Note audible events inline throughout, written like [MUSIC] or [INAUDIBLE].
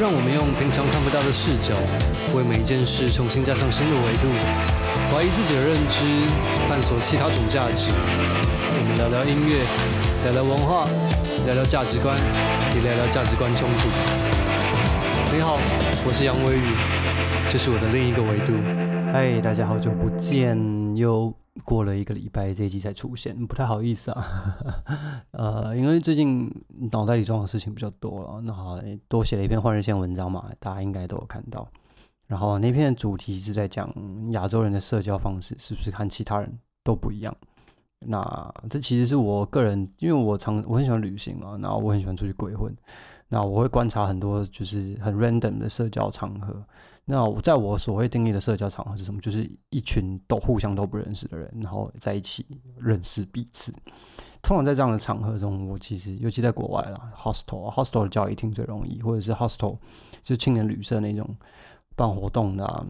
让我们用平常看不到的视角，为每一件事重新加上新的维度，怀疑自己的认知，探索其他种价值。我们聊聊音乐，聊聊文化，聊聊价值观，也聊聊价值观冲突。你好，我是杨威宇，这是我的另一个维度。嗨，大家好久不见，又。过了一个礼拜，这一集才出现，不太好意思啊。[LAUGHS] 呃，因为最近脑袋里装的事情比较多了，那好，多写了一篇换日线文章嘛，大家应该都有看到。然后那篇主题是在讲亚洲人的社交方式是不是和其他人都不一样？那这其实是我个人，因为我常我很喜欢旅行嘛，然后我很喜欢出去鬼混，那我会观察很多就是很 random 的社交场合。那我在我所谓定义的社交场合是什么？就是一群都互相都不认识的人，然后在一起认识彼此。通常在这样的场合中，我其实尤其在国外啦，hostel，hostel 的交易厅最容易，或者是 hostel 就青年旅社那种办活动的啊。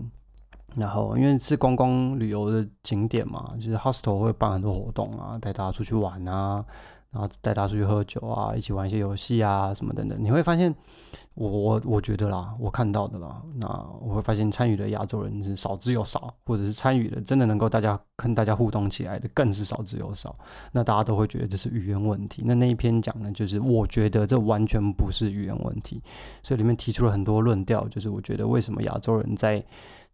然后因为是观光旅游的景点嘛，就是 hostel 会办很多活动啊，带大家出去玩啊。然后带他出去喝酒啊，一起玩一些游戏啊，什么等等。你会发现，我我我觉得啦，我看到的啦，那我会发现参与的亚洲人是少之又少，或者是参与的真的能够大家跟大家互动起来的更是少之又少。那大家都会觉得这是语言问题。那那一篇讲的就是我觉得这完全不是语言问题。所以里面提出了很多论调，就是我觉得为什么亚洲人在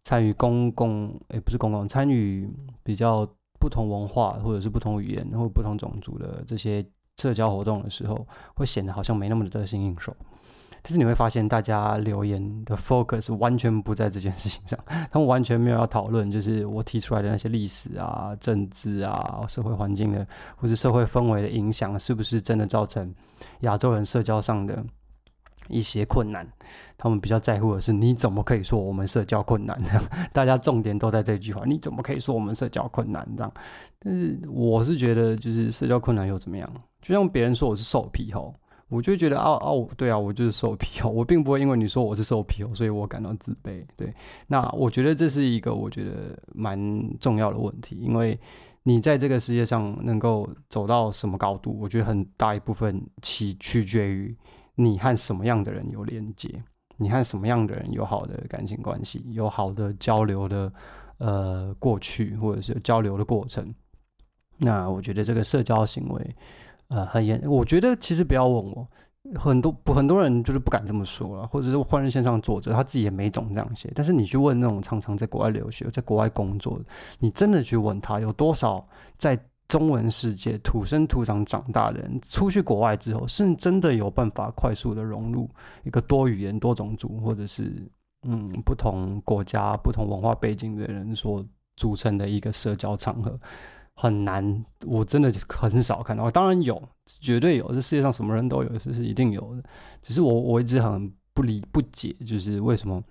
参与公共，诶，不是公共，参与比较。不同文化或者是不同语言或不同种族的这些社交活动的时候，会显得好像没那么的得心应手。但是你会发现，大家留言的 focus 完全不在这件事情上，[LAUGHS] 他们完全没有要讨论，就是我提出来的那些历史啊、政治啊、社会环境的或者社会氛围的影响，是不是真的造成亚洲人社交上的一些困难？他们比较在乎的是，你怎么可以说我们社交困难？[LAUGHS] 大家重点都在这句话，你怎么可以说我们社交困难？这样，但是我是觉得，就是社交困难又怎么样？就像别人说我是瘦皮猴，我就觉得，哦哦，对啊，我就是瘦皮猴，我并不会因为你说我是瘦皮猴，所以我感到自卑。对，那我觉得这是一个我觉得蛮重要的问题，因为你在这个世界上能够走到什么高度，我觉得很大一部分取取决于你和什么样的人有连接。你和什么样的人有好的感情关系，有好的交流的呃过去，或者是交流的过程？那我觉得这个社交行为呃很严。我觉得其实不要问我，很多不很多人就是不敢这么说了，或者是换日线上作者他自己也没总这样写。但是你去问那种常常在国外留学、在国外工作的，你真的去问他有多少在。中文世界土生土长长大的人，出去国外之后，是真的有办法快速的融入一个多语言、多种族，或者是嗯不同国家、不同文化背景的人所组成的一个社交场合，很难。我真的很少看到，当然有，绝对有，这世界上什么人都有，这是一定有的。只是我我一直很不理不解，就是为什么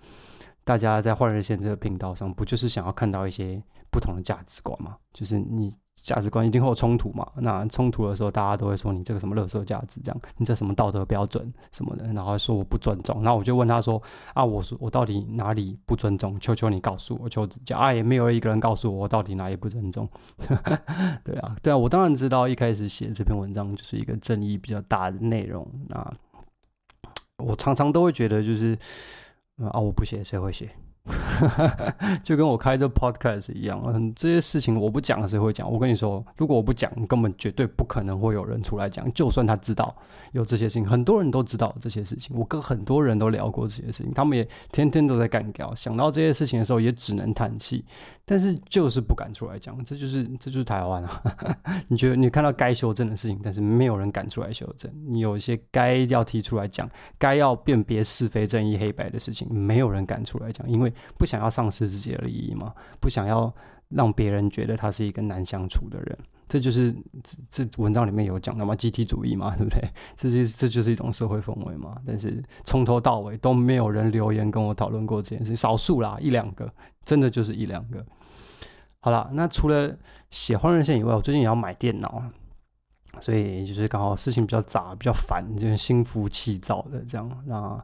大家在换日线这个频道上，不就是想要看到一些不同的价值观吗？就是你。价值观一定会有冲突嘛？那冲突的时候，大家都会说你这个什么垃圾价值，这样你这什么道德标准什么的，然后说我不尊重。那我就问他说啊，我说我到底哪里不尊重？求求你告诉我，求指教啊！也没有一个人告诉我我到底哪里不尊重。[LAUGHS] 对啊，对啊，我当然知道一开始写这篇文章就是一个争议比较大的内容。那我常常都会觉得就是啊，我不写谁会写？[LAUGHS] 就跟我开这 podcast 一样，嗯，这些事情我不讲谁会讲？我跟你说，如果我不讲，根本绝对不可能会有人出来讲。就算他知道有这些事情，很多人都知道这些事情，我跟很多人都聊过这些事情，他们也天天都在干掉。想到这些事情的时候，也只能叹气，但是就是不敢出来讲。这就是这就是台湾啊！[LAUGHS] 你觉得你看到该修正的事情，但是没有人敢出来修正。你有一些该要提出来讲，该要辨别是非、正义、黑白的事情，没有人敢出来讲，因为。不想要丧失自己的利益嘛？不想要让别人觉得他是一个难相处的人，这就是这这文章里面有讲的嘛，集体主义嘛，对不对？这是这就是一种社会氛围嘛。但是从头到尾都没有人留言跟我讨论过这件事，少数啦，一两个，真的就是一两个。好了，那除了写换日线以外，我最近也要买电脑，所以就是刚好事情比较杂，比较烦，就是心浮气躁的这样。那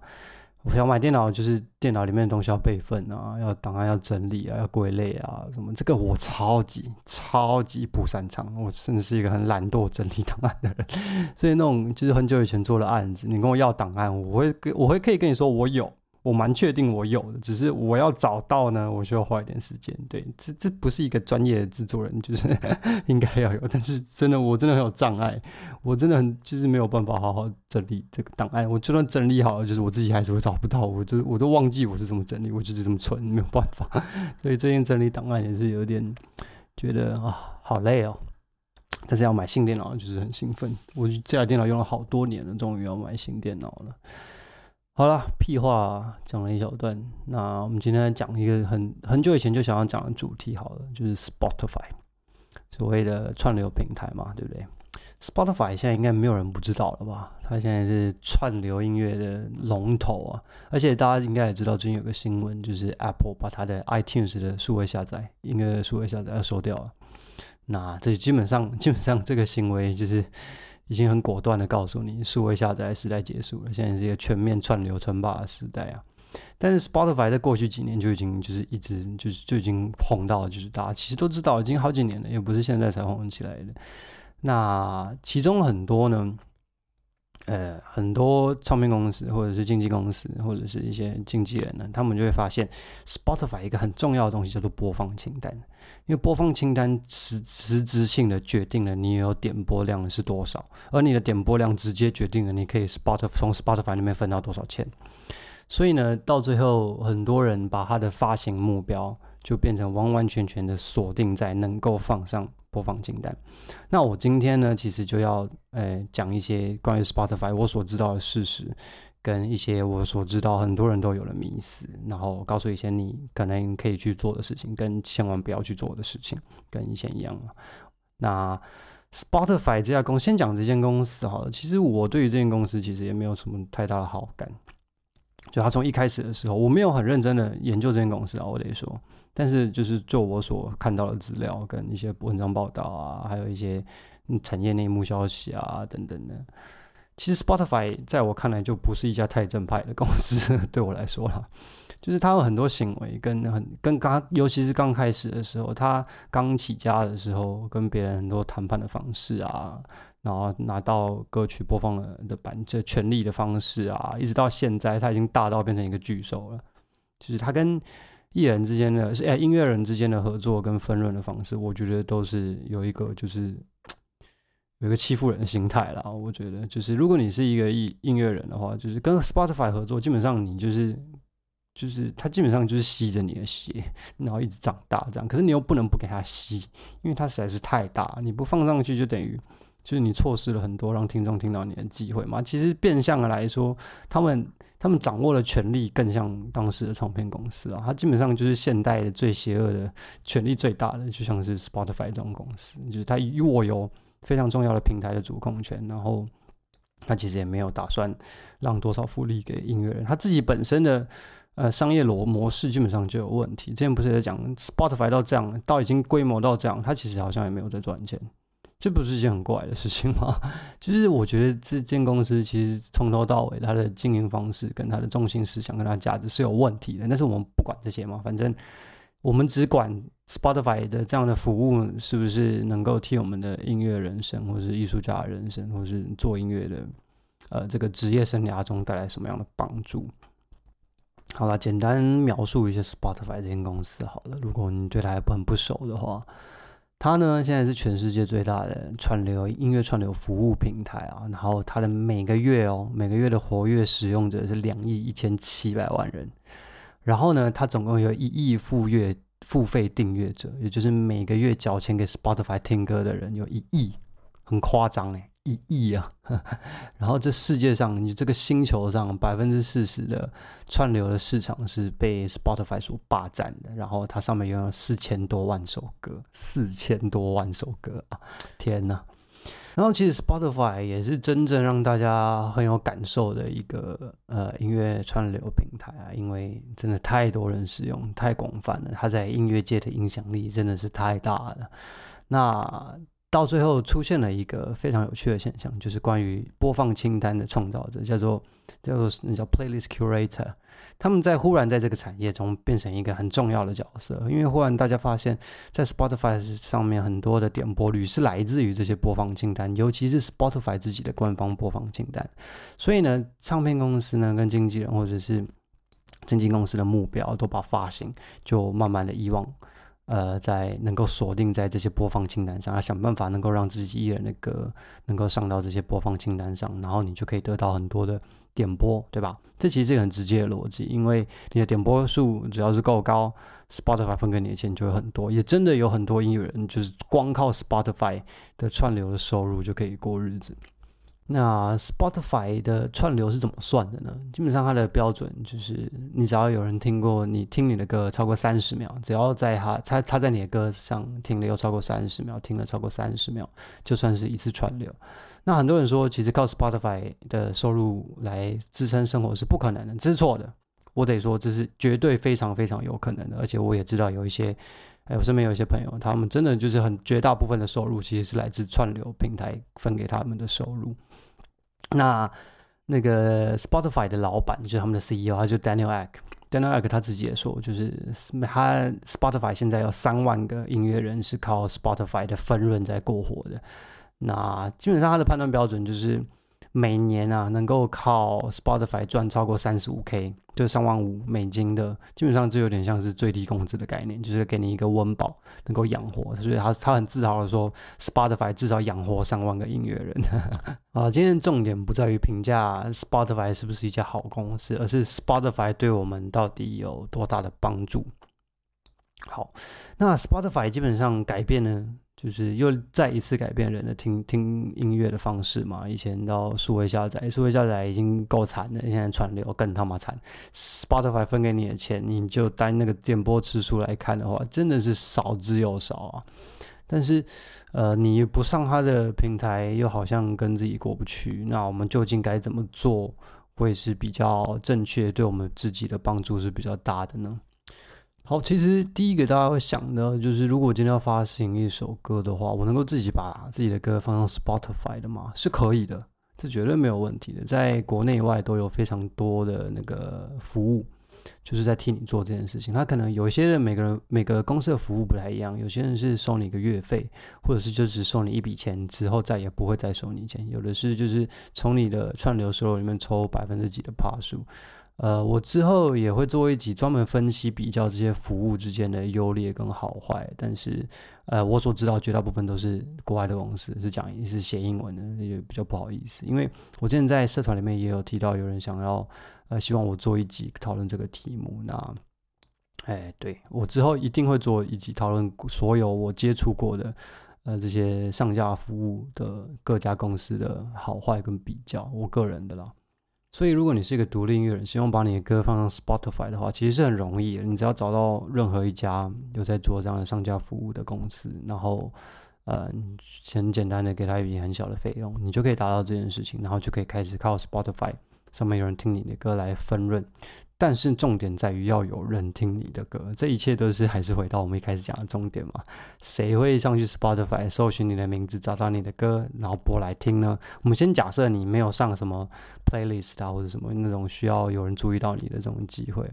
我想买电脑，就是电脑里面的东西要备份啊，要档案要整理啊，要归类啊，什么这个我超级超级不擅长，我甚至是一个很懒惰整理档案的人，[LAUGHS] 所以那种就是很久以前做的案子，你跟我要档案，我会跟我会可以跟你说我有。我蛮确定我有的，只是我要找到呢，我需要花一点时间。对，这这不是一个专业的制作人，就是 [LAUGHS] 应该要有。但是真的，我真的很有障碍，我真的很就是没有办法好好整理这个档案。我就算整理好了，就是我自己还是会找不到，我就我都忘记我是怎么整理，我就是这么蠢，没有办法。[LAUGHS] 所以最近整理档案也是有点觉得啊，好累哦。但是要买新电脑，就是很兴奋。我这台电脑用了好多年了，终于要买新电脑了。好了，屁话讲了一小段。那我们今天讲一个很很久以前就想要讲的主题，好了，就是 Spotify，所谓的串流平台嘛，对不对？Spotify 现在应该没有人不知道了吧？它现在是串流音乐的龙头啊！而且大家应该也知道，最近有个新闻，就是 Apple 把它的 iTunes 的数位下载音乐数位下载要收掉了。那这基本上基本上这个行为就是。已经很果断的告诉你，数位下载时代结束了，现在是一个全面串流称霸的时代啊！但是 Spotify 在过去几年就已经就是一直就是就已经红到了，就是大家其实都知道，已经好几年了，也不是现在才红起来的。那其中很多呢，呃，很多唱片公司或者是经纪公司或者是一些经纪人呢，他们就会发现 Spotify 一个很重要的东西叫做播放清单。因为播放清单实实质性的决定了你有点播量是多少，而你的点播量直接决定了你可以 Spotify 从 Spotify 里面分到多少钱。所以呢，到最后很多人把他的发行目标就变成完完全全的锁定在能够放上播放清单。那我今天呢，其实就要呃讲一些关于 Spotify 我所知道的事实。跟一些我所知道很多人都有了迷思，然后告诉一些你可能可以去做的事情，跟千万不要去做的事情，跟以前一样。那 Spotify 这家公司，先讲这间公司好了。其实我对于这间公司其实也没有什么太大的好感。就他从一开始的时候，我没有很认真的研究这间公司啊，我得说。但是就是就我所看到的资料，跟一些文章报道啊，还有一些产业内幕消息啊等等的。其实 Spotify 在我看来就不是一家太正派的公司，[LAUGHS] 对我来说啦，就是他有很多行为跟很跟刚，尤其是刚开始的时候，他刚起家的时候，跟别人很多谈判的方式啊，然后拿到歌曲播放的版这权利的方式啊，一直到现在，他已经大到变成一个巨兽了。就是他跟艺人之间的，是哎音乐人之间的合作跟分润的方式，我觉得都是有一个就是。[TSK] 有一个欺负人的心态啦，我觉得就是如果你是一个音音乐人的话，就是跟 Spotify 合作，基本上你就是就是他基本上就是吸着你的血，[LAUGHS] 然后一直长大这样。可是你又不能不给他吸，因为他实在是太大，你不放上去就等于就是你错失了很多让听众听到你的机会嘛。其实变相的来说，他们他们掌握的权力更像当时的唱片公司啊，他基本上就是现代最邪恶的权力最大的，就像是 Spotify 这种公司，就是他握有。非常重要的平台的主控权，然后他其实也没有打算让多少福利给音乐人，他自己本身的呃商业逻模式基本上就有问题。之前不是在讲 Spotify 到这样，到已经规模到这样，他其实好像也没有在赚钱，这不是一件很怪的事情吗？其 [LAUGHS] 实我觉得这间公司其实从头到尾它的经营方式跟它的中心思想跟它的价值是有问题的，但是我们不管这些嘛，反正。我们只管 Spotify 的这样的服务是不是能够替我们的音乐人生，或是艺术家人生，或是做音乐的呃这个职业生涯中带来什么样的帮助？好了，简单描述一下 Spotify 这间公司好了。如果你对它还很不熟的话，它呢现在是全世界最大的串流音乐串流服务平台啊。然后它的每个月哦，每个月的活跃使用者是两亿一千七百万人。然后呢，它总共有一亿付月付费订阅者，也就是每个月缴钱给 Spotify 听歌的人有一亿，很夸张哎，一亿啊！[LAUGHS] 然后这世界上，你这个星球上百分之四十的串流的市场是被 Spotify 所霸占的，然后它上面拥有四千多万首歌，四千多万首歌啊！天哪！然后其实 Spotify 也是真正让大家很有感受的一个呃音乐串流平台啊，因为真的太多人使用，太广泛了，它在音乐界的影响力真的是太大了。那到最后出现了一个非常有趣的现象，就是关于播放清单的创造者，叫做叫做那叫 playlist curator。他们在忽然在这个产业中变成一个很重要的角色，因为忽然大家发现，在 Spotify 上面很多的点播率是来自于这些播放清单，尤其是 Spotify 自己的官方播放清单。所以呢，唱片公司呢跟经纪人或者是经纪公司的目标，都把发行就慢慢的遗忘。呃，在能够锁定在这些播放清单上，要想办法能够让自己艺人的歌能够上到这些播放清单上，然后你就可以得到很多的点播，对吧？这其实是一个很直接的逻辑，因为你的点播数只要是够高，Spotify 分给你的钱就会很多，也真的有很多音乐人就是光靠 Spotify 的串流的收入就可以过日子。那 Spotify 的串流是怎么算的呢？基本上它的标准就是，你只要有人听过你听你的歌超过三十秒，只要在他他他在你的歌上听了有超过三十秒，听了超过三十秒，就算是一次串流。那很多人说，其实靠 Spotify 的收入来支撑生活是不可能的，这是错的。我得说，这是绝对非常非常有可能的，而且我也知道有一些。哎，我身边有一些朋友，他们真的就是很绝大部分的收入其实是来自串流平台分给他们的收入。那那个 Spotify 的老板就是他们的 CEO，他就 Daniel Ek。Daniel Ek 他自己也说，就是他 Spotify 现在有三万个音乐人是靠 Spotify 的分润在过活的。那基本上他的判断标准就是。每年啊，能够靠 Spotify 赚超过三十五 K，就三万五美金的，基本上就有点像是最低工资的概念，就是给你一个温饱，能够养活。所以他他很自豪的说，Spotify 至少养活上万个音乐人。[LAUGHS] 啊，今天重点不在于评价 Spotify 是不是一家好公司，而是 Spotify 对我们到底有多大的帮助。好，那 Spotify 基本上改变了？就是又再一次改变人的听听音乐的方式嘛。以前到数位下载，数位下载已经够惨了，现在串流更他妈惨。Spotify 分给你的钱，你就单那个点播次数来看的话，真的是少之又少啊。但是，呃，你不上他的平台，又好像跟自己过不去。那我们究竟该怎么做，会是比较正确，对我们自己的帮助是比较大的呢？好，其实第一个大家会想的，就是如果今天要发行一首歌的话，我能够自己把自己的歌放上 Spotify 的吗？是可以的，这绝对没有问题的。在国内外都有非常多的那个服务，就是在替你做这件事情。他可能有一些人，每个人每个公司的服务不太一样，有些人是收你一个月费，或者是就只收你一笔钱，之后再也不会再收你钱。有的是就是从你的串流收入里面抽百分之几的趴数。呃，我之后也会做一集专门分析比较这些服务之间的优劣跟好坏，但是，呃，我所知道绝大部分都是国外的公司是讲是写英文的，也比较不好意思，因为我之前在社团里面也有提到有人想要，呃，希望我做一集讨论这个题目，那，哎，对，我之后一定会做一集讨论所有我接触过的，呃，这些上架服务的各家公司的好坏跟比较，我个人的啦。所以，如果你是一个独立音乐人，希望把你的歌放上 Spotify 的话，其实是很容易的。你只要找到任何一家有在做这样的上架服务的公司，然后，呃，很简单的给他一笔很小的费用，你就可以达到这件事情，然后就可以开始靠 Spotify 上面有人听你的歌来分润。但是重点在于要有人听你的歌，这一切都是还是回到我们一开始讲的重点嘛？谁会上去 Spotify 搜寻你的名字，找到你的歌，然后播来听呢？我们先假设你没有上什么 playlist 啊，或者什么那种需要有人注意到你的这种机会，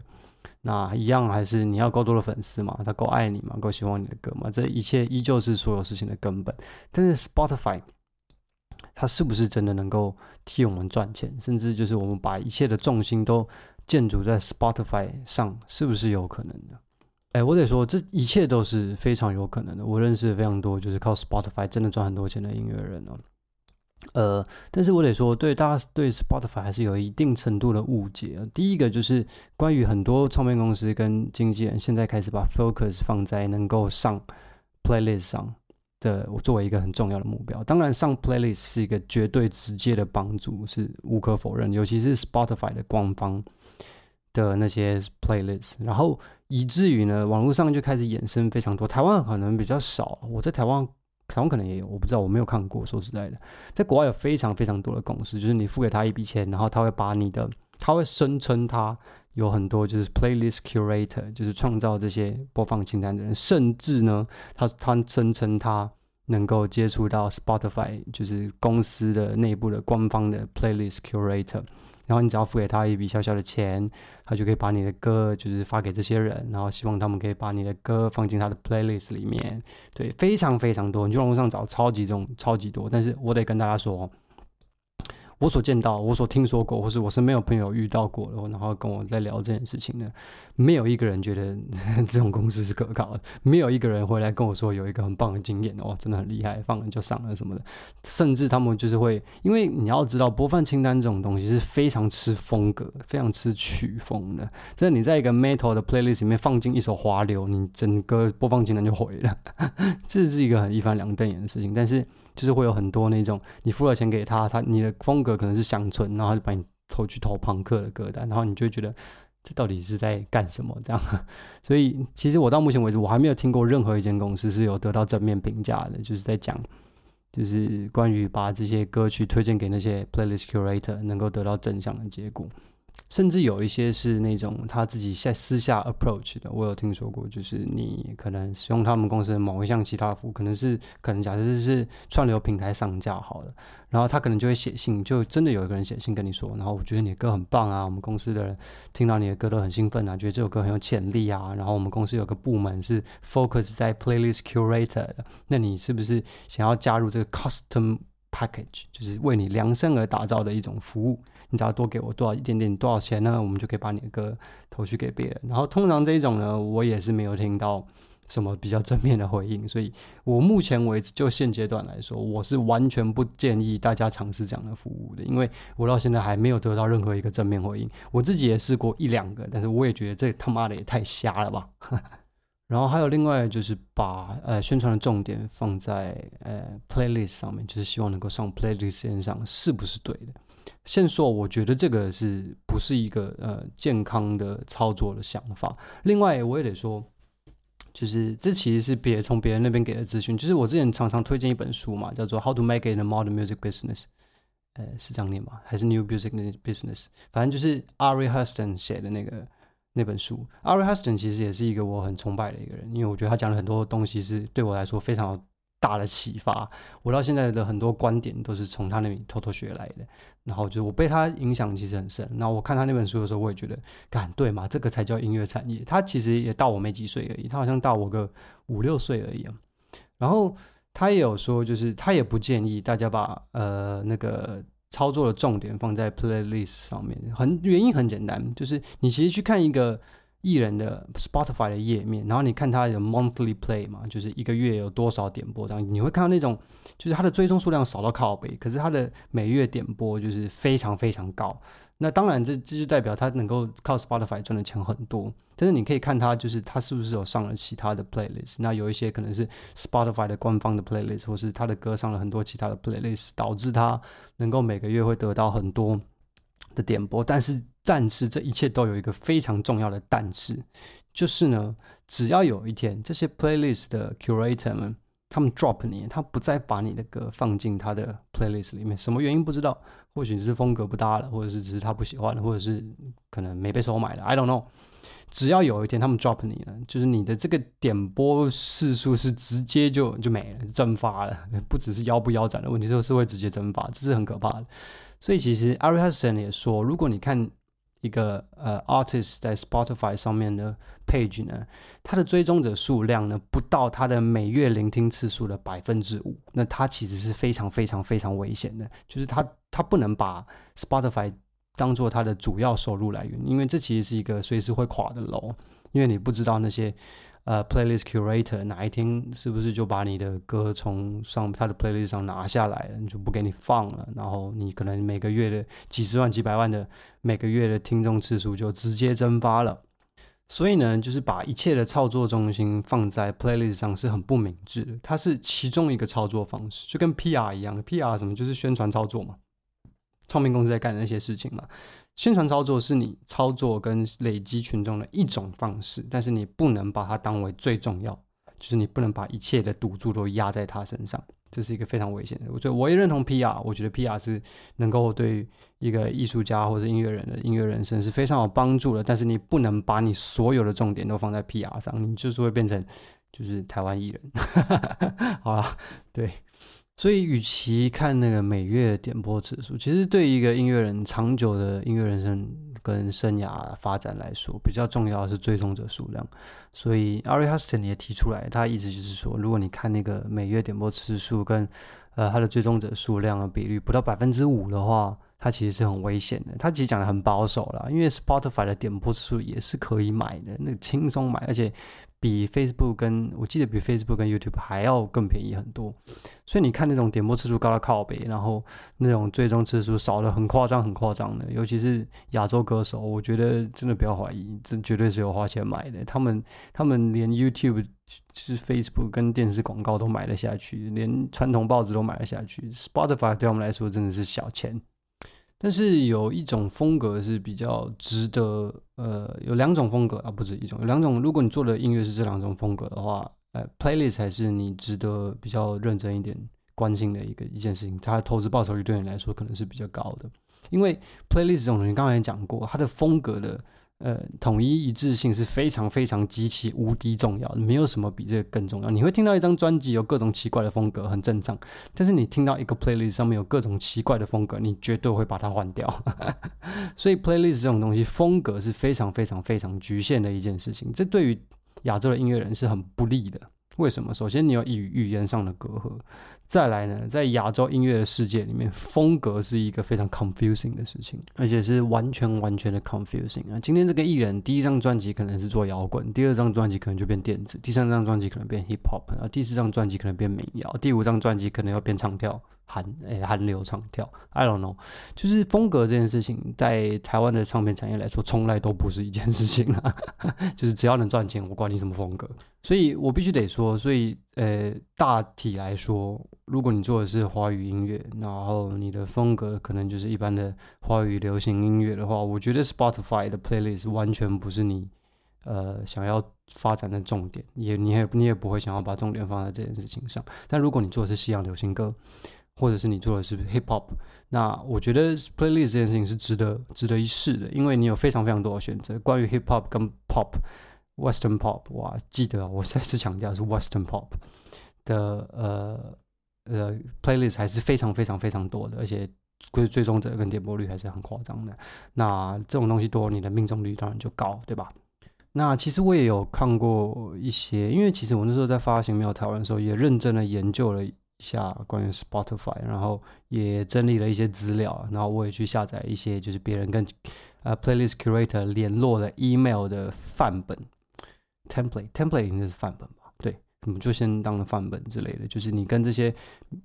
那一样还是你要够多的粉丝嘛，他够爱你嘛，够喜欢你的歌嘛？这一切依旧是所有事情的根本。但是 Spotify 它是不是真的能够替我们赚钱？甚至就是我们把一切的重心都建筑在 Spotify 上是不是有可能的？哎，我得说，这一切都是非常有可能的。我认识非常多就是靠 Spotify 真的赚很多钱的音乐人哦。呃，但是我得说，对大家对 Spotify 还是有一定程度的误解。第一个就是关于很多唱片公司跟经纪人现在开始把 focus 放在能够上 playlist 上的，我作为一个很重要的目标。当然，上 playlist 是一个绝对直接的帮助，是无可否认，尤其是 Spotify 的官方。的那些 playlist，然后以至于呢，网络上就开始衍生非常多。台湾可能比较少，我在台湾，台湾可能也有，我不知道，我没有看过。说实在的，在国外有非常非常多的公司，就是你付给他一笔钱，然后他会把你的，他会声称他有很多就是 playlist curator，就是创造这些播放清单的人，甚至呢，他他声称他能够接触到 Spotify，就是公司的内部的官方的 Playlist Curator。然后你只要付给他一笔小小的钱，他就可以把你的歌就是发给这些人，然后希望他们可以把你的歌放进他的 playlist 里面。对，非常非常多，你去网络上找超级重超级多。但是我得跟大家说。我所见到，我所听说过，或是我身边有朋友遇到过，然后跟我在聊这件事情呢，没有一个人觉得 [LAUGHS] 这种公司是可靠的，没有一个人回来跟我说有一个很棒的经验哦，真的很厉害，放了就上了什么的，甚至他们就是会，因为你要知道播放清单这种东西是非常吃风格，非常吃曲风的，就是你在一个 metal 的 playlist 里面放进一首华流，你整个播放清单就毁了，[LAUGHS] 这是一个很一翻两瞪眼的事情，但是。就是会有很多那种，你付了钱给他，他你的风格可能是乡村，然后就把你投去投朋克的歌单，然后你就觉得这到底是在干什么这样？[LAUGHS] 所以其实我到目前为止，我还没有听过任何一间公司是有得到正面评价的，就是在讲，就是关于把这些歌曲推荐给那些 playlist curator 能够得到正向的结果。甚至有一些是那种他自己在私下 approach 的，我有听说过，就是你可能使用他们公司的某一项其他服务，可能是可能假设是串流平台上架好了，然后他可能就会写信，就真的有一个人写信跟你说，然后我觉得你的歌很棒啊，我们公司的人听到你的歌都很兴奋啊，觉得这首歌很有潜力啊，然后我们公司有个部门是 focus 在 playlist curator 的，那你是不是想要加入这个 custom package，就是为你量身而打造的一种服务？你只要多给我多少一点点多少钱呢？我们就可以把你的歌投去给别人。然后通常这一种呢，我也是没有听到什么比较正面的回应，所以我目前为止就现阶段来说，我是完全不建议大家尝试这样的服务的，因为我到现在还没有得到任何一个正面回应。我自己也试过一两个，但是我也觉得这他妈的也太瞎了吧。[LAUGHS] 然后还有另外就是把呃宣传的重点放在呃 playlist 上面，就是希望能够上 playlist 线上，是不是对的？先说，我觉得这个是不是一个呃健康的操作的想法？另外，我也得说，就是这其实是别从别人那边给的资讯。就是我之前常常推荐一本书嘛，叫做《How to Make It in the Modern Music Business》，呃，是这样念吧？还是《New Music Business》？反正就是 Ari Huston 写的那个那本书。Ari Huston 其实也是一个我很崇拜的一个人，因为我觉得他讲了很多东西是对我来说非常大的启发，我到现在的很多观点都是从他那里偷偷学来的。然后就我被他影响其实很深。然后我看他那本书的时候，我也觉得，干对嘛，这个才叫音乐产业。他其实也大我没几岁而已，他好像大我个五六岁而已。然后他也有说，就是他也不建议大家把呃那个操作的重点放在 playlist 上面。很原因很简单，就是你其实去看一个。艺人的 Spotify 的页面，然后你看他有 monthly play 嘛，就是一个月有多少点播这样，你会看到那种，就是他的追踪数量少到靠北，可是他的每月点播就是非常非常高。那当然这这就代表他能够靠 Spotify 赚的钱很多。但是你可以看他就是他是不是有上了其他的 playlist，那有一些可能是 Spotify 的官方的 playlist，或是他的歌上了很多其他的 playlist，导致他能够每个月会得到很多的点播，但是。但是这一切都有一个非常重要的但是，就是呢，只要有一天这些 playlist 的 curator 们他们 drop 你，他不再把你的歌放进他的 playlist 里面，什么原因不知道，或许是风格不搭了，或者是只是他不喜欢了，或者是可能没被收买了，I don't know。只要有一天他们 drop 你了，就是你的这个点播次数是直接就就没了，蒸发了，不只是腰不腰斩的问题，就是会直接蒸发，这是很可怕的。所以其实 Ari Huston 也说，如果你看。一个呃，artist 在 Spotify 上面的 page 呢，它的追踪者数量呢，不到它的每月聆听次数的百分之五，那它其实是非常非常非常危险的，就是它它不能把 Spotify 当做它的主要收入来源，因为这其实是一个随时会垮的楼，因为你不知道那些。呃，playlist curator 哪一天是不是就把你的歌从上他的 playlist 上拿下来了，你就不给你放了，然后你可能每个月的几十万、几百万的每个月的听众次数就直接蒸发了。所以呢，就是把一切的操作中心放在 playlist 上是很不明智的，它是其中一个操作方式，就跟 PR 一样，PR 什么就是宣传操作嘛，唱片公司在干的那些事情嘛。宣传操作是你操作跟累积群众的一种方式，但是你不能把它当为最重要，就是你不能把一切的赌注都压在他身上，这是一个非常危险的。我觉得我也认同 PR，我觉得 PR 是能够对一个艺术家或者音乐人的音乐人生是非常有帮助的，但是你不能把你所有的重点都放在 PR 上，你就是会变成就是台湾艺人。[LAUGHS] 好了，对。所以，与其看那个每月点播次数，其实对一个音乐人长久的音乐人生跟生涯发展来说，比较重要的是追踪者数量。所以，Ari Huston 也提出来，他意思就是说，如果你看那个每月点播次数跟呃他的追踪者数量的比率不到百分之五的话，它其实是很危险的。他其实讲的很保守啦，因为 Spotify 的点播次数也是可以买的，那轻松买，而且。比 Facebook 跟我记得比 Facebook 跟 YouTube 还要更便宜很多，所以你看那种点播次数高的靠北，然后那种追踪次数少的很夸张很夸张的，尤其是亚洲歌手，我觉得真的不要怀疑，这绝对是有花钱买的。他们他们连 YouTube 就是 Facebook 跟电视广告都买了下去，连传统报纸都买了下去。Spotify 对我们来说真的是小钱。但是有一种风格是比较值得，呃，有两种风格啊，不止一种，有两种。如果你做的音乐是这两种风格的话，呃，playlist 才是你值得比较认真一点关心的一个一件事情。它的投资报酬率对你来说可能是比较高的，因为 playlist 这种东西，刚才也讲过，它的风格的。呃，统一一致性是非常非常极其无敌重要的，没有什么比这个更重要。你会听到一张专辑有各种奇怪的风格，很正常。但是你听到一个 playlist 上面有各种奇怪的风格，你绝对会把它换掉。所以 playlist 这种东西，风格是非常非常非常局限的一件事情。这对于亚洲的音乐人是很不利的。为什么？首先，你有语语言上的隔阂；再来呢，在亚洲音乐的世界里面，风格是一个非常 confusing 的事情，而且是完全完全的 confusing 啊。今天这个艺人第一张专辑可能是做摇滚，第二张专辑可能就变电子，第三张专辑可能变 hip hop，然后第四张专辑可能变民谣，第五张专辑可能要变唱跳。韩诶，韩流唱跳，I don't know，就是风格这件事情，在台湾的唱片产业来说，从来都不是一件事情啊。[LAUGHS] 就是只要能赚钱，我管你什么风格。所以我必须得说，所以呃，大体来说，如果你做的是华语音乐，然后你的风格可能就是一般的华语流行音乐的话，我觉得 Spotify 的 playlist 完全不是你呃想要发展的重点，也你也你也不会想要把重点放在这件事情上。但如果你做的是西洋流行歌，或者是你做的是 hip hop，那我觉得 playlist 这件事情是值得值得一试的，因为你有非常非常多的选择。关于 hip hop 跟 pop、western pop，哇，记得我再次强调是 western pop 的呃呃 playlist 还是非常非常非常多的，而且追追踪者跟点播率还是很夸张的。那这种东西多，你的命中率当然就高，对吧？那其实我也有看过一些，因为其实我那时候在发行没有台湾的时候，也认真的研究了。下关于 Spotify，然后也整理了一些资料，然后我也去下载一些就是别人跟呃 Playlist Curator 联络的 email 的范本 template，template 应该是范本吧？对，我们就先当了范本之类的，就是你跟这些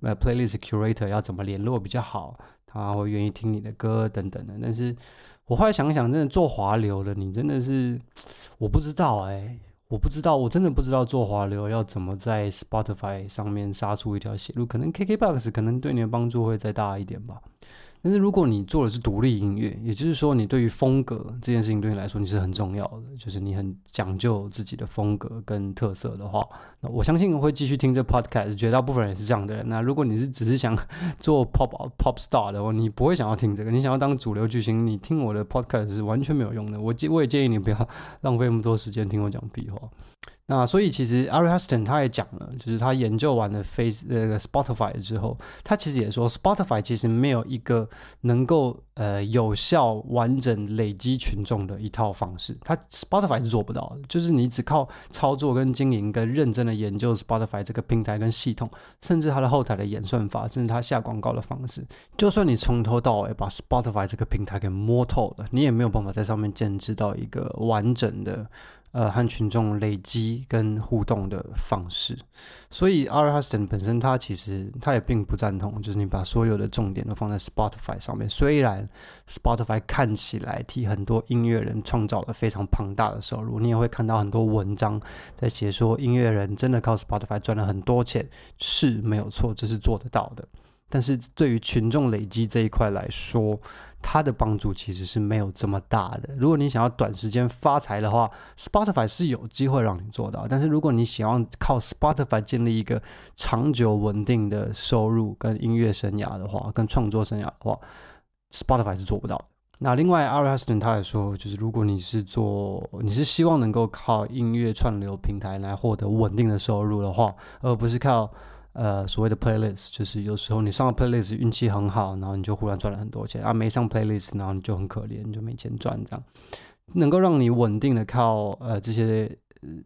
呃 Playlist Curator 要怎么联络比较好，他会愿意听你的歌等等的。但是我后来想想，真的做华流的，你真的是我不知道哎、我不知道，我真的不知道做滑流要怎么在 Spotify 上面杀出一条血路。可能 KKBOX 可能对你的帮助会再大一点吧。但是如果你做的是独立音乐，也就是说你对于风格这件事情对你来说你是很重要的，就是你很讲究自己的风格跟特色的话，那我相信会继续听这 podcast。绝大部分人也是这样的人。那如果你是只是想做 pop pop star 的话，你不会想要听这个。你想要当主流巨星，你听我的 podcast 是完全没有用的。我我也建议你不要浪费那么多时间听我讲屁话。那所以其实 Ari Huston 他也讲了，就是他研究完了 Face 那个 Spotify 之后，他其实也说 Spotify 其实没有一个能够呃有效完整累积群众的一套方式，他 Spotify 是做不到的。就是你只靠操作跟经营跟认真的研究 Spotify 这个平台跟系统，甚至它的后台的演算法，甚至它下广告的方式，就算你从头到尾把 Spotify 这个平台给摸透了，你也没有办法在上面建制到一个完整的。呃，和群众累积跟互动的方式，所以 Ari Huston 本身他其实他也并不赞同，就是你把所有的重点都放在 Spotify 上面。虽然 Spotify 看起来替很多音乐人创造了非常庞大的收入，你也会看到很多文章在写说音乐人真的靠 Spotify 赚了很多钱，是没有错，这是做得到的。但是对于群众累积这一块来说，它的帮助其实是没有这么大的。如果你想要短时间发财的话，Spotify 是有机会让你做到。但是如果你想要靠 Spotify 建立一个长久稳定的收入跟音乐生涯的话，跟创作生涯的话，Spotify 是做不到的。那另外，Ari Huston 他也说，就是如果你是做，你是希望能够靠音乐串流平台来获得稳定的收入的话，而不是靠呃所谓的 playlist，就是有时候你上了 playlist 运气很好，然后你就忽然赚了很多钱啊，没上 playlist，然后你就很可怜，你就没钱赚这样，能够让你稳定的靠呃这些。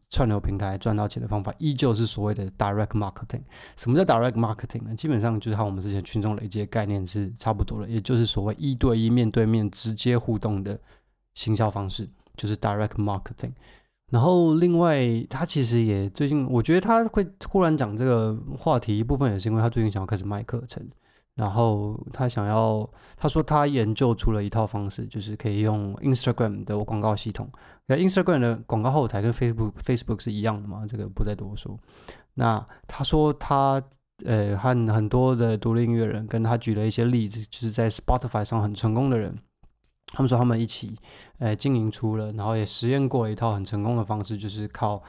串流平台赚到钱的方法依旧是所谓的 direct marketing。什么叫 direct marketing 呢？基本上就是和我们之前群众累积的概念是差不多的，也就是所谓一对一、面对面直接互动的行销方式，就是 direct marketing。然后另外，他其实也最近，我觉得他会忽然讲这个话题，一部分也是因为他最近想要开始卖课程。然后他想要，他说他研究出了一套方式，就是可以用 Instagram 的广告系统。那 Instagram 的广告后台跟 Facebook Facebook 是一样的嘛？这个不再多说。那他说他呃和很多的独立音乐人跟他举了一些例子，就是在 Spotify 上很成功的人，他们说他们一起呃经营出了，然后也实验过一套很成功的方式，就是靠。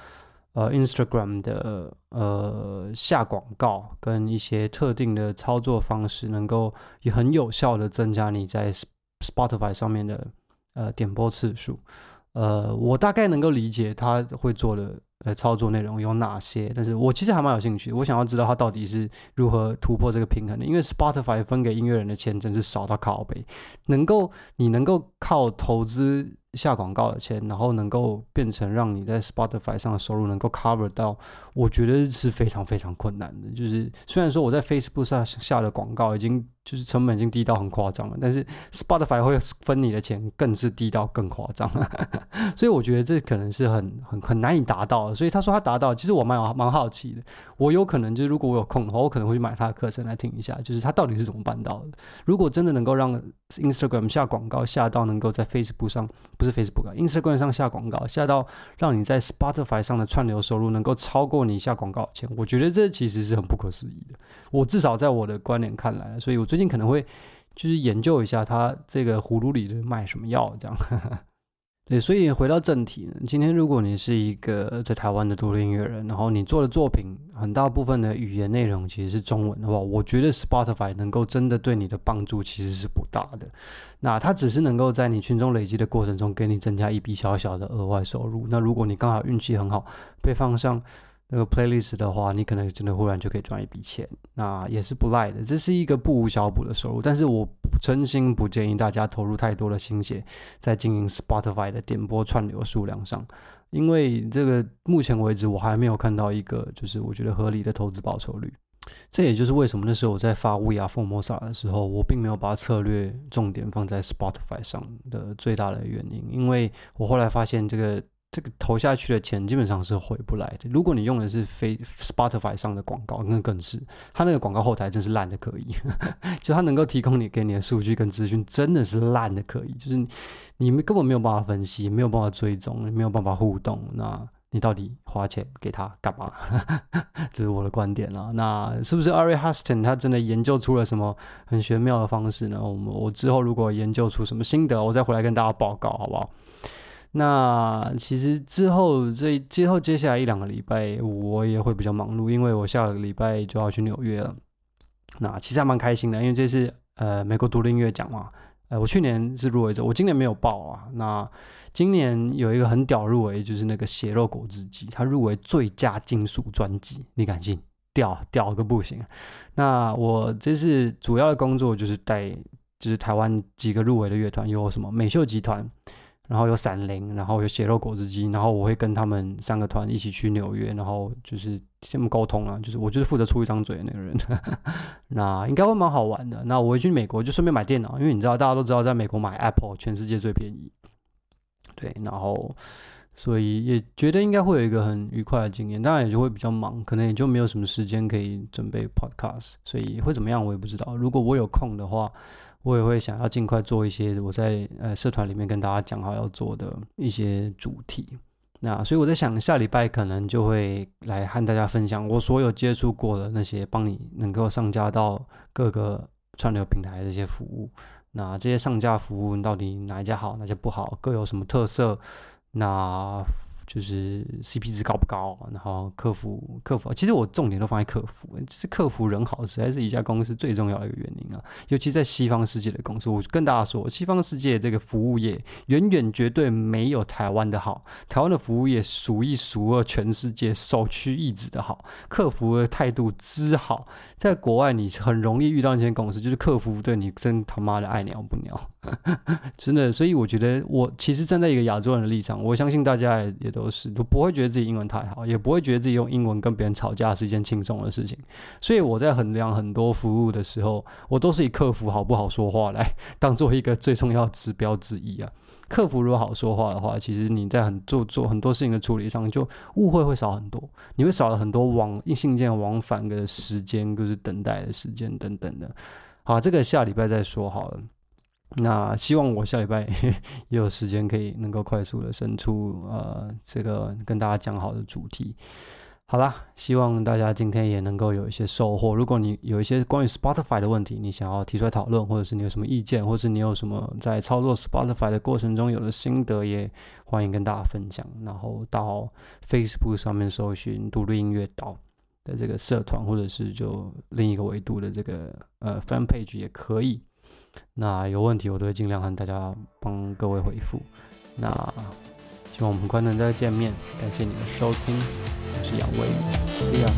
呃，Instagram 的呃下广告跟一些特定的操作方式，能够也很有效的增加你在 Spotify 上面的呃点播次数。呃，我大概能够理解他会做的呃操作内容有哪些，但是我其实还蛮有兴趣，我想要知道他到底是如何突破这个平衡的。因为 Spotify 分给音乐人的钱真是少到靠北，能够你能够靠投资。下广告的钱，然后能够变成让你在 Spotify 上的收入能够 cover 到，我觉得是非常非常困难的。就是虽然说我在 Facebook 上下的广告已经就是成本已经低到很夸张了，但是 Spotify 会分你的钱更是低到更夸张。[LAUGHS] 所以我觉得这可能是很很很难以达到的。所以他说他达到，其实我蛮蛮好奇的。我有可能就是如果我有空的话，我可能会去买他的课程来听一下，就是他到底是怎么办到的。如果真的能够让 Instagram 下广告下到能够在 Facebook 上。不是 Facebook 啊，Instagram 上下广告下到让你在 Spotify 上的串流收入能够超过你下广告的钱，我觉得这其实是很不可思议的。我至少在我的观点看来，所以我最近可能会就是研究一下他这个葫芦里卖什么药这样。[LAUGHS] 对，所以回到正题，今天如果你是一个在台湾的独立音乐人，然后你做的作品很大部分的语言内容其实是中文的话，我觉得 Spotify 能够真的对你的帮助其实是不大的。那它只是能够在你群众累积的过程中给你增加一笔小小的额外收入。那如果你刚好运气很好，被放上。那个 playlist 的话，你可能真的忽然就可以赚一笔钱，那也是不赖的。这是一个不无小补的收入，但是我真心不建议大家投入太多的心血在经营 Spotify 的点播串流数量上，因为这个目前为止我还没有看到一个就是我觉得合理的投资报酬率。这也就是为什么那时候我在发 We Are Formosa 的时候，我并没有把策略重点放在 Spotify 上的最大的原因，因为我后来发现这个。这个投下去的钱基本上是回不来的。如果你用的是非 Spotify 上的广告，那更是，它那个广告后台真是烂的可以，[LAUGHS] 就它能够提供你给你的数据跟资讯真的是烂的可以，就是你们根本没有办法分析，没有办法追踪，没有办法互动，那你到底花钱给他干嘛？[LAUGHS] 这是我的观点啊。那是不是 Ari Huston 他真的研究出了什么很玄妙的方式呢？我们我之后如果研究出什么心得，我再回来跟大家报告，好不好？那其实之后这之后接下来一两个礼拜我也会比较忙碌，因为我下个礼拜就要去纽约了。那其实还蛮开心的，因为这是呃美国独立音乐奖嘛。呃，我去年是入围者，我今年没有报啊。那今年有一个很屌入围，就是那个血肉果汁机，他入围最佳金属专辑，你敢信？屌屌个不行。那我这次主要的工作就是带，就是台湾几个入围的乐团，有什么美秀集团。然后有闪灵，然后有血肉果汁机，然后我会跟他们三个团一起去纽约，然后就是先沟通啊，就是我就是负责出一张嘴的那个人，[LAUGHS] 那应该会蛮好玩的。那我会去美国就顺便买电脑，因为你知道大家都知道在美国买 Apple 全世界最便宜，对，然后所以也觉得应该会有一个很愉快的经验，当然也就会比较忙，可能也就没有什么时间可以准备 Podcast，所以会怎么样我也不知道。如果我有空的话。我也会想要尽快做一些我在呃社团里面跟大家讲好要做的一些主题，那所以我在想下礼拜可能就会来和大家分享我所有接触过的那些帮你能够上架到各个串流平台的一些服务，那这些上架服务到底哪一家好，哪些不好，各有什么特色？那就是 CP 值高不高，然后客服客服，其实我重点都放在客服，就是客服人好，实在是一家公司最重要的一个原因啊。尤其在西方世界的公司，我跟大家说，西方世界这个服务业远远绝对没有台湾的好，台湾的服务业数一数二，全世界首屈一指的好，客服的态度之好，在国外你很容易遇到一些公司，就是客服对你真他妈的爱鸟不鸟，[LAUGHS] 真的。所以我觉得，我其实站在一个亚洲人的立场，我相信大家也也都。是都不会觉得自己英文太好，也不会觉得自己用英文跟别人吵架是一件轻松的事情。所以我在衡量很多服务的时候，我都是以客服好不好说话来 [LAUGHS] 当做一个最重要指标之一啊。客服如果好说话的话，其实你在很做做很多事情的处理上，就误会会少很多，你会少了很多往信件往返的时间，就是等待的时间等等的。好，这个下礼拜再说好了。那希望我下礼拜 [LAUGHS] 也有时间可以能够快速的生出呃这个跟大家讲好的主题。好啦，希望大家今天也能够有一些收获。如果你有一些关于 Spotify 的问题，你想要提出来讨论，或者是你有什么意见，或者是你有什么在操作 Spotify 的过程中有的心得，也欢迎跟大家分享。然后到 Facebook 上面搜寻“独立音乐岛”的这个社团，或者是就另一个维度的这个呃 Fan Page 也可以。那有问题，我都会尽量和大家帮各位回复。那希望我们很快能再见面，感谢你的收听，我是杨威，See ya。